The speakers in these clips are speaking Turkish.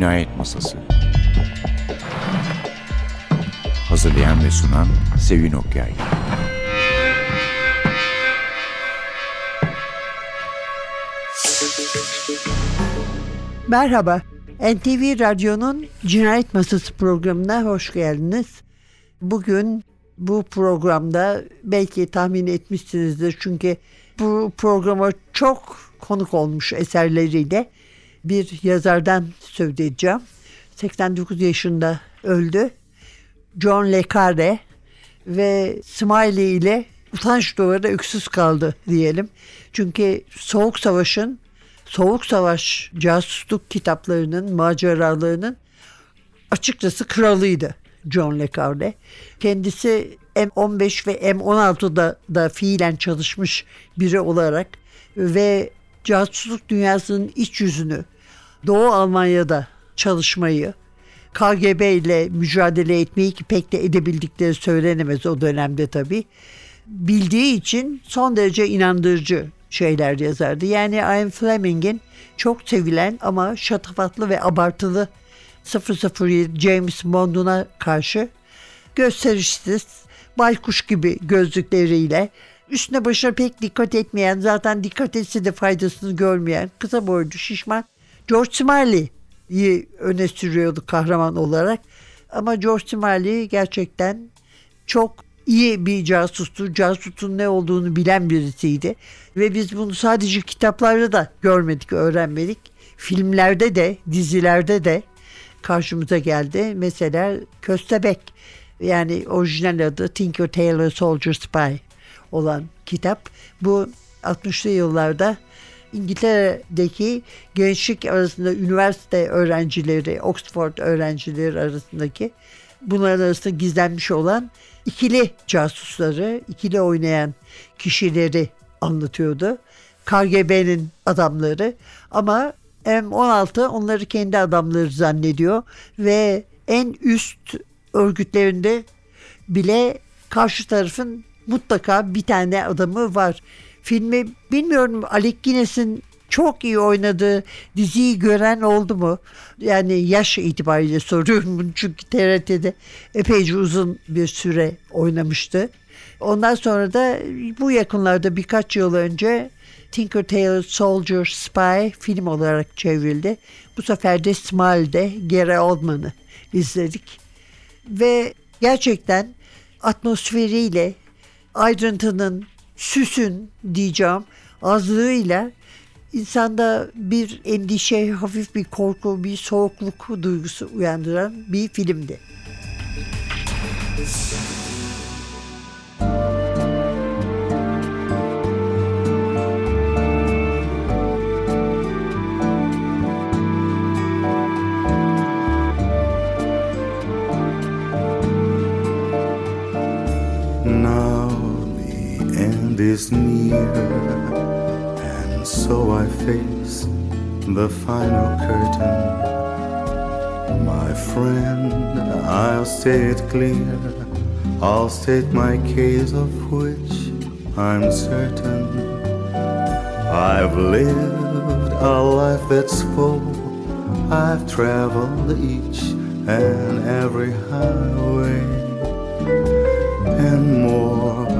Cinayet Masası. Hazırlayan ve sunan Sevin Okyay. Merhaba, NTV Radyo'nun Cinayet Masası programına hoş geldiniz. Bugün bu programda belki tahmin etmişsinizdir çünkü bu programa çok konuk olmuş eserleriyle bir yazardan söz edeceğim. 89 yaşında öldü. John Le Carre ve Smiley ile utanç duvarı öksüz kaldı diyelim. Çünkü Soğuk Savaş'ın Soğuk Savaş casusluk kitaplarının, maceralarının açıkçası kralıydı John Le Carre. Kendisi M15 ve M16'da da fiilen çalışmış biri olarak ve casusluk dünyasının iç yüzünü Doğu Almanya'da çalışmayı KGB ile mücadele etmeyi ki pek de edebildikleri söylenemez o dönemde tabii. Bildiği için son derece inandırıcı şeyler yazardı. Yani Ian Fleming'in çok sevilen ama şatafatlı ve abartılı 007 James Bond'una karşı gösterişsiz, baykuş gibi gözlükleriyle üstüne başına pek dikkat etmeyen zaten dikkat etse de faydasını görmeyen kısa boylu şişman George Smiley'i öne sürüyordu kahraman olarak. Ama George Smiley gerçekten çok iyi bir casustu. Casusun ne olduğunu bilen birisiydi. Ve biz bunu sadece kitaplarda da görmedik, öğrenmedik. Filmlerde de, dizilerde de karşımıza geldi. Mesela Köstebek yani orijinal adı Tinker Tailor Soldier Spy olan kitap. Bu 60'lı yıllarda İngiltere'deki gençlik arasında üniversite öğrencileri, Oxford öğrencileri arasındaki bunların arasında gizlenmiş olan ikili casusları, ikili oynayan kişileri anlatıyordu. KGB'nin adamları ama M16 onları kendi adamları zannediyor ve en üst örgütlerinde bile karşı tarafın mutlaka bir tane adamı var. Filmi bilmiyorum Alec Guinness'in çok iyi oynadığı diziyi gören oldu mu? Yani yaş itibariyle soruyorum bunu çünkü TRT'de epeyce uzun bir süre oynamıştı. Ondan sonra da bu yakınlarda birkaç yıl önce Tinker Tailor Soldier Spy film olarak çevrildi. Bu sefer de Smile'de Gary Oldman'ı izledik. Ve gerçekten atmosferiyle ayrıntının, süsün diyeceğim azlığıyla insanda bir endişe, hafif bir korku, bir soğukluk duygusu uyandıran bir filmdi. Is near, and so I face the final curtain. My friend, I'll it clear, I'll state my case of which I'm certain. I've lived a life that's full, I've traveled each and every highway and more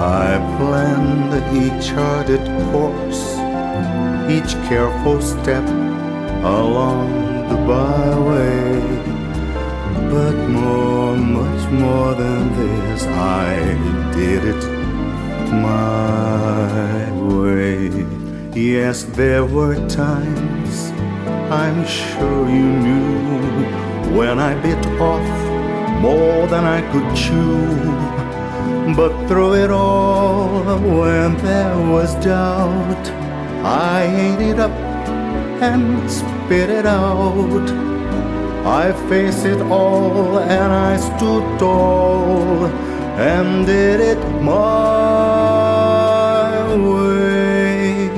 I planned each charted course, each careful step along the byway. But more, much more than this, I did it my way. Yes, there were times I'm sure you knew when I bit off more than I could chew but through it all, when there was doubt, I ate it up and spit it out. I faced it all and I stood tall and did it my way.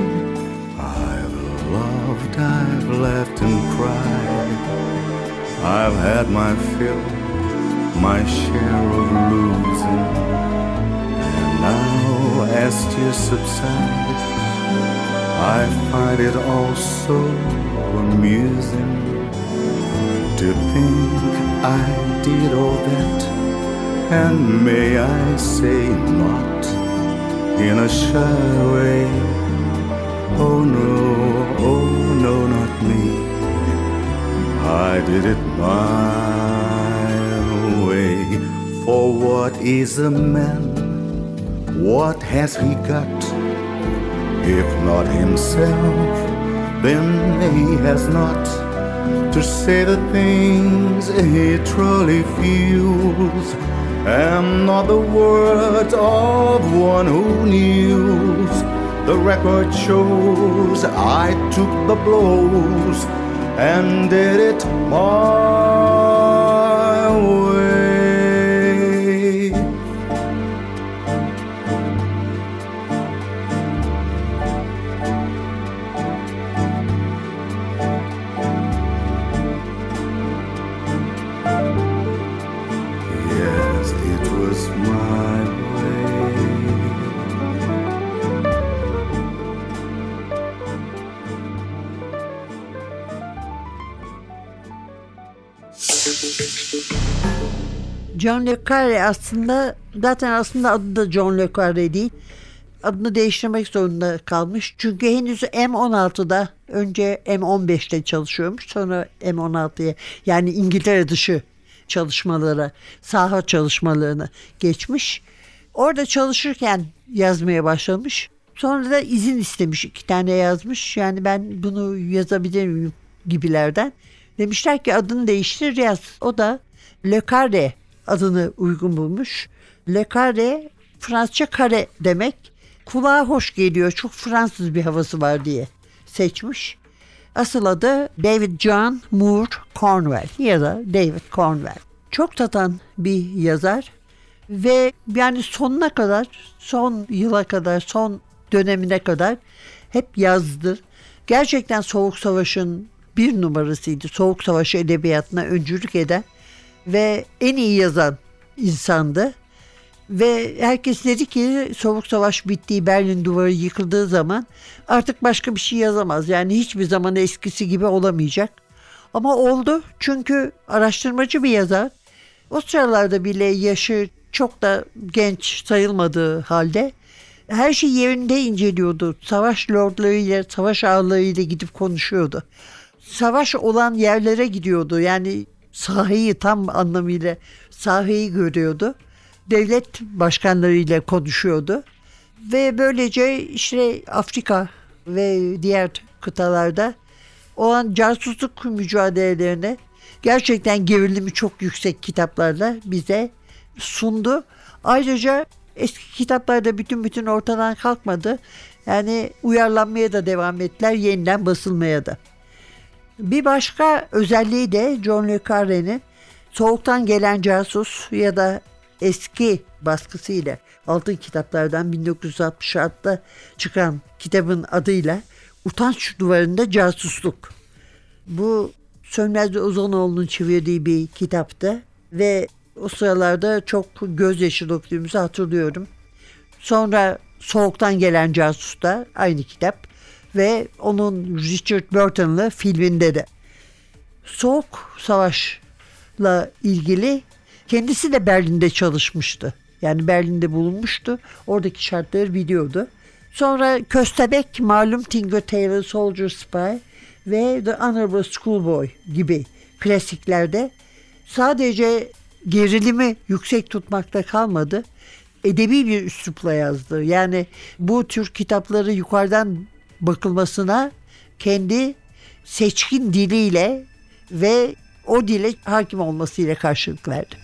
I've loved, I've laughed and cried. I've had my fill, my share of losing. As tears subside, I find it all so amusing to think I did all that, and may I say, not in a shy way. Oh no, oh no, not me. I did it my way. For what is a man? What has he got? If not himself, then he has not to say the things he truly feels, and not the words of one who kneels. The record shows I took the blows and did it my John Le Carre aslında zaten aslında adı da John Le Carre değil. Adını değiştirmek zorunda kalmış. Çünkü henüz M16'da önce M15'te çalışıyormuş. Sonra M16'ya yani İngiltere dışı çalışmalara, saha çalışmalarına geçmiş. Orada çalışırken yazmaya başlamış. Sonra da izin istemiş. iki tane yazmış. Yani ben bunu yazabilir miyim gibilerden. Demişler ki adını değiştir yaz. O da Le Carre adını uygun bulmuş. Le Carre Fransızca kare demek. Kulağa hoş geliyor. Çok Fransız bir havası var diye seçmiş. Asıl adı David John Moore Cornwell ya da David Cornwell. Çok tatan bir yazar ve yani sonuna kadar, son yıla kadar, son dönemine kadar hep yazdı. Gerçekten Soğuk Savaş'ın bir numarasıydı. Soğuk Savaş edebiyatına öncülük eden ve en iyi yazan insandı. Ve herkes dedi ki Soğuk Savaş bittiği Berlin duvarı yıkıldığı zaman artık başka bir şey yazamaz. Yani hiçbir zaman eskisi gibi olamayacak. Ama oldu çünkü araştırmacı bir yazar. O sıralarda bile yaşı çok da genç sayılmadığı halde her şey yerinde inceliyordu. Savaş lordlarıyla, savaş ağalarıyla gidip konuşuyordu. Savaş olan yerlere gidiyordu. Yani sahayı tam anlamıyla sahayı görüyordu. Devlet başkanlarıyla konuşuyordu. Ve böylece işte Afrika ve diğer kıtalarda olan casusluk mücadelelerine gerçekten gerilimi çok yüksek kitaplarla bize sundu. Ayrıca eski kitaplarda bütün bütün ortadan kalkmadı. Yani uyarlanmaya da devam ettiler, yeniden basılmaya da. Bir başka özelliği de John Le Carre'nin Soğuktan Gelen Casus ya da eski baskısıyla Altın Kitaplardan 1966'da çıkan kitabın adıyla Utanç Duvarında Casusluk. Bu Sönmez Ozanoğlu'nun çevirdiği bir kitaptı ve o sıralarda çok gözyaşı döktüğümüzü hatırlıyorum. Sonra Soğuktan Gelen Casus da aynı kitap ve onun Richard Burton'lı filminde de. Soğuk Savaş'la ilgili kendisi de Berlin'de çalışmıştı. Yani Berlin'de bulunmuştu. Oradaki şartları biliyordu. Sonra Köstebek, malum Tingo Tailor Soldier Spy ve The Honorable Schoolboy gibi klasiklerde sadece gerilimi yüksek tutmakta kalmadı. Edebi bir üslupla yazdı. Yani bu tür kitapları yukarıdan bakılmasına kendi seçkin diliyle ve o dile hakim olmasıyla karşılık verdi.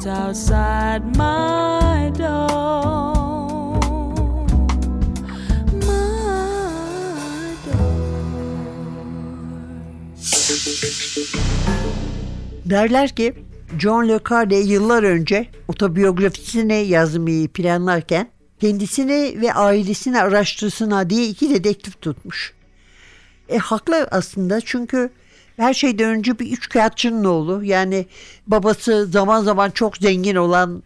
Pavement outside my door. My door. Derler ki John Le Carre yıllar önce otobiyografisini yazmayı planlarken kendisini ve ailesini araştırsınlar diye iki dedektif tutmuş. E haklı aslında çünkü her şeyden önce bir üç kağıtçının oğlu. Yani babası zaman zaman çok zengin olan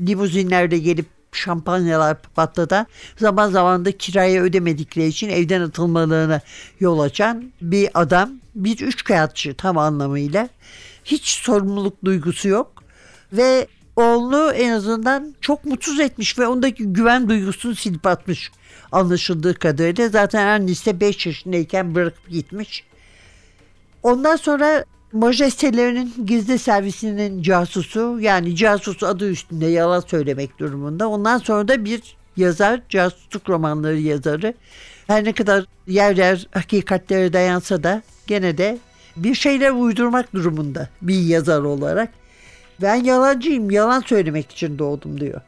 limuzinlerde gelip şampanyalar patlatan zaman zaman da kiraya ödemedikleri için evden atılmalarına yol açan bir adam. Bir üç kağıtçı tam anlamıyla. Hiç sorumluluk duygusu yok ve oğlunu en azından çok mutsuz etmiş ve ondaki güven duygusunu silip atmış anlaşıldığı kadarıyla. Zaten annesi de 5 yaşındayken bırakıp gitmiş. Ondan sonra majestelerinin gizli servisinin casusu yani casus adı üstünde yalan söylemek durumunda. Ondan sonra da bir yazar, casusluk romanları yazarı. Her ne kadar yer yer hakikatlere dayansa da gene de bir şeyler uydurmak durumunda bir yazar olarak. Ben yalancıyım, yalan söylemek için doğdum diyor.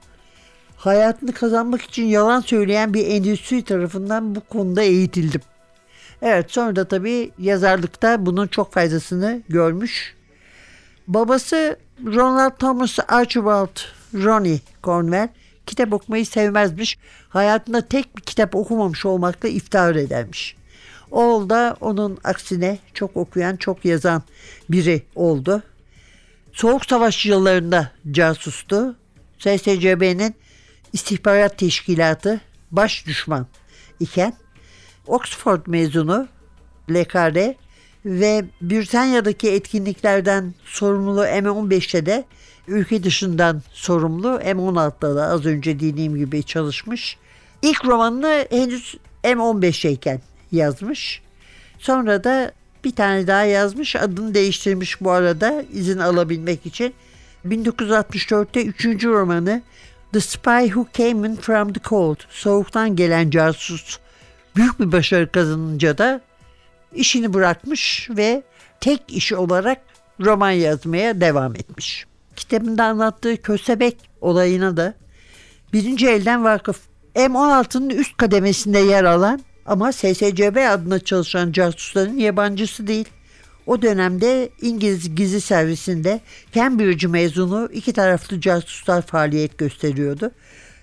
Hayatını kazanmak için yalan söyleyen bir endüstri tarafından bu konuda eğitildim. Evet sonra da tabii yazarlıkta bunun çok faydasını görmüş. Babası Ronald Thomas Archibald Ronnie Cornwell kitap okumayı sevmezmiş. Hayatında tek bir kitap okumamış olmakla iftihar edermiş. Oğul da onun aksine çok okuyan, çok yazan biri oldu. Soğuk Savaş yıllarında casustu. SSCB'nin istihbarat teşkilatı baş düşman iken Oxford mezunu LKR ve Britanya'daki etkinliklerden sorumlu M15'te de ülke dışından sorumlu M16'da da az önce dediğim gibi çalışmış. İlk romanını henüz M15'teyken yazmış. Sonra da bir tane daha yazmış. Adını değiştirmiş bu arada izin alabilmek için. 1964'te üçüncü romanı The Spy Who Came In From The Cold. Soğuktan gelen casus. Büyük bir başarı kazanınca da işini bırakmış ve tek işi olarak roman yazmaya devam etmiş. Kitabında anlattığı köstebek olayına da birinci elden vakıf. M16'nın üst kademesinde yer alan ama SSCB adına çalışan casusların yabancısı değil. O dönemde İngiliz gizli servisinde Cambridge mezunu iki taraflı casuslar faaliyet gösteriyordu.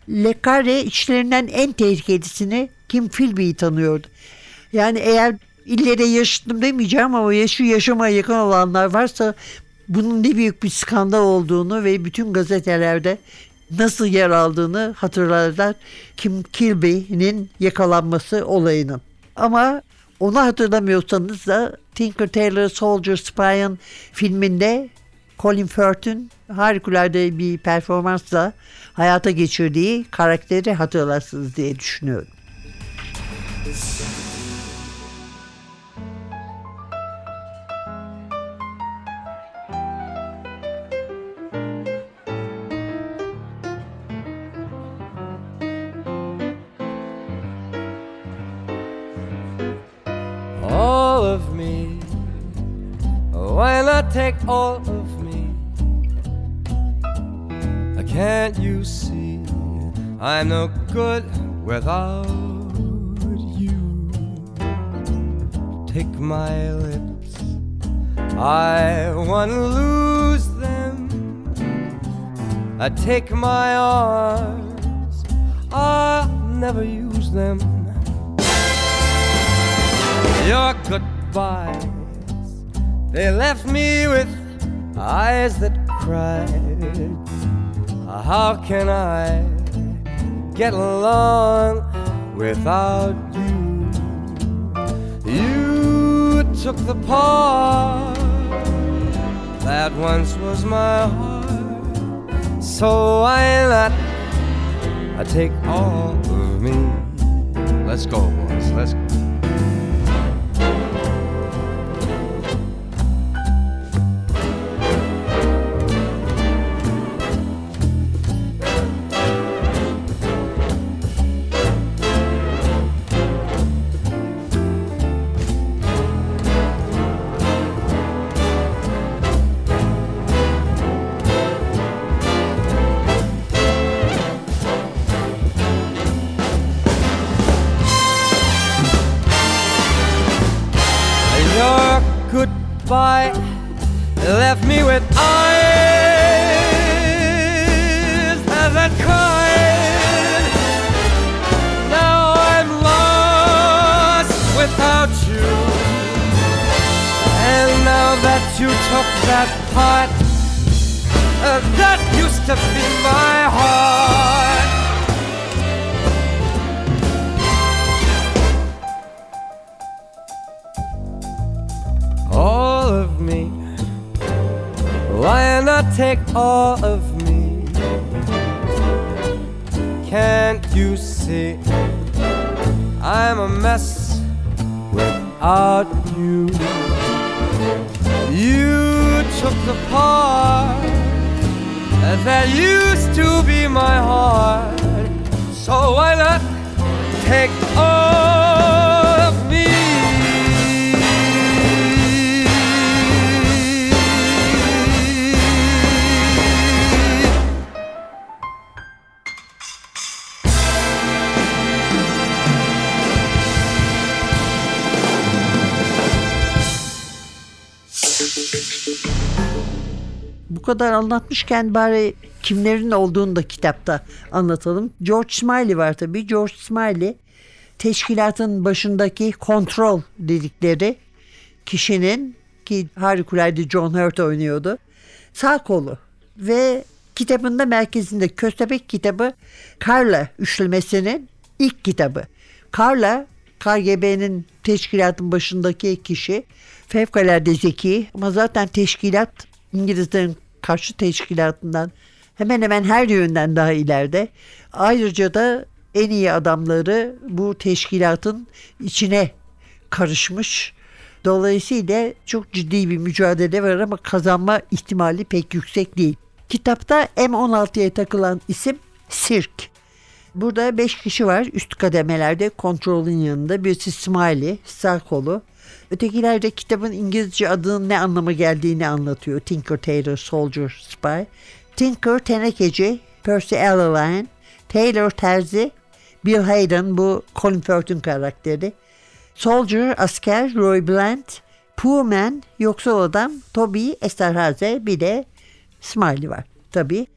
Le Carre içlerinden en tehlikelisini Kim Philby'yi tanıyordu. Yani eğer illere yaşadım demeyeceğim ama yaşı yaşama yakın olanlar varsa bunun ne büyük bir skandal olduğunu ve bütün gazetelerde nasıl yer aldığını hatırlarlar Kim Kilby'nin yakalanması olayının. Ama onu hatırlamıyorsanız da Tinker Tailor Soldier Spy'ın filminde Colin Firth'ün harikulade bir performansla hayata geçirdiği karakteri hatırlarsınız diye düşünüyorum. all of me. Why not take all Can't you see I'm no good without you? Take my lips, I wanna lose them. I take my arms, I'll never use them your goodbyes. They left me with eyes that cried. Uh, how can I get along without you? You took the part that once was my heart. So why not I take all of me? Let's go, boys. Let's go. Left me with eyes that cried. Now I'm lost without you. And now that you took that part uh, that used to be my heart. not take all of me. Can't you see? I'm a mess without you. You took the part that used to be my heart. So why not take all? Kadar anlatmışken bari kimlerin olduğunu da kitapta anlatalım. George Smiley var tabii. George Smiley teşkilatın başındaki kontrol dedikleri kişinin ki harikulade John Hurt oynuyordu. Sağ kolu ve kitabında merkezinde Köstebek kitabı Carla üçlemesinin ilk kitabı. Carla KGB'nin teşkilatın başındaki kişi fevkalade zeki ama zaten teşkilat İngilizlerin karşı teşkilatından hemen hemen her yönden daha ileride. Ayrıca da en iyi adamları bu teşkilatın içine karışmış. Dolayısıyla çok ciddi bir mücadele var ama kazanma ihtimali pek yüksek değil. Kitapta M16'ya takılan isim Sirk. Burada 5 kişi var üst kademelerde kontrolün yanında. Birisi Smiley sağ kolu. Ötekiler de kitabın İngilizce adının ne anlama geldiğini anlatıyor. Tinker, Tailor, Soldier, Spy. Tinker tenekeci, Percy Allaline, Taylor terzi, Bill Hayden bu Colin Firth'ün karakteri. Soldier asker Roy Blunt, Poor Man yoksul adam Toby Esterhazy bir de Smiley var tabii.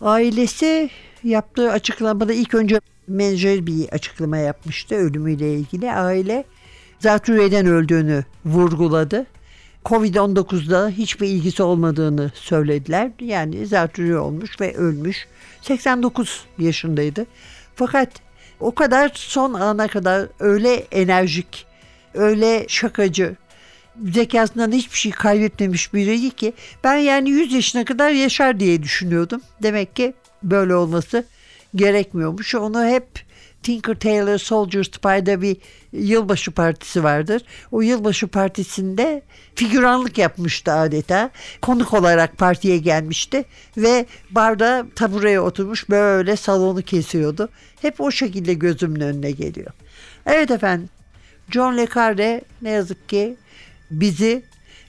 Ailesi yaptığı açıklamada ilk önce menajer bir açıklama yapmıştı ölümüyle ilgili. Aile zatürreden öldüğünü vurguladı. Covid-19'da hiçbir ilgisi olmadığını söylediler. Yani zatürre olmuş ve ölmüş. 89 yaşındaydı. Fakat o kadar son ana kadar öyle enerjik, öyle şakacı, zekasından hiçbir şey kaybetmemiş biriydi ki ben yani 100 yaşına kadar yaşar diye düşünüyordum. Demek ki böyle olması gerekmiyormuş. Onu hep Tinker Tailor Soldier Spy'da bir yılbaşı partisi vardır. O yılbaşı partisinde figüranlık yapmıştı adeta. Konuk olarak partiye gelmişti ve barda tabureye oturmuş böyle salonu kesiyordu. Hep o şekilde gözümün önüne geliyor. Evet efendim John Le Carre ne yazık ki bizi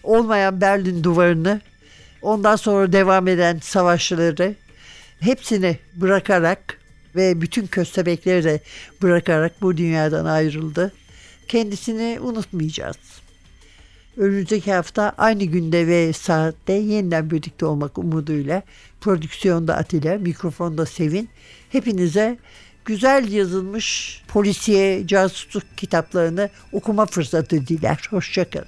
olmayan Berlin duvarını ondan sonra devam eden savaşları hepsini bırakarak ve bütün köstebekleri de bırakarak bu dünyadan ayrıldı. Kendisini unutmayacağız. Önümüzdeki hafta aynı günde ve saatte yeniden birlikte olmak umuduyla prodüksiyonda Atilla, mikrofonda Sevin. Hepinize güzel yazılmış polisiye casusluk kitaplarını okuma fırsatı diler. Hoşçakalın.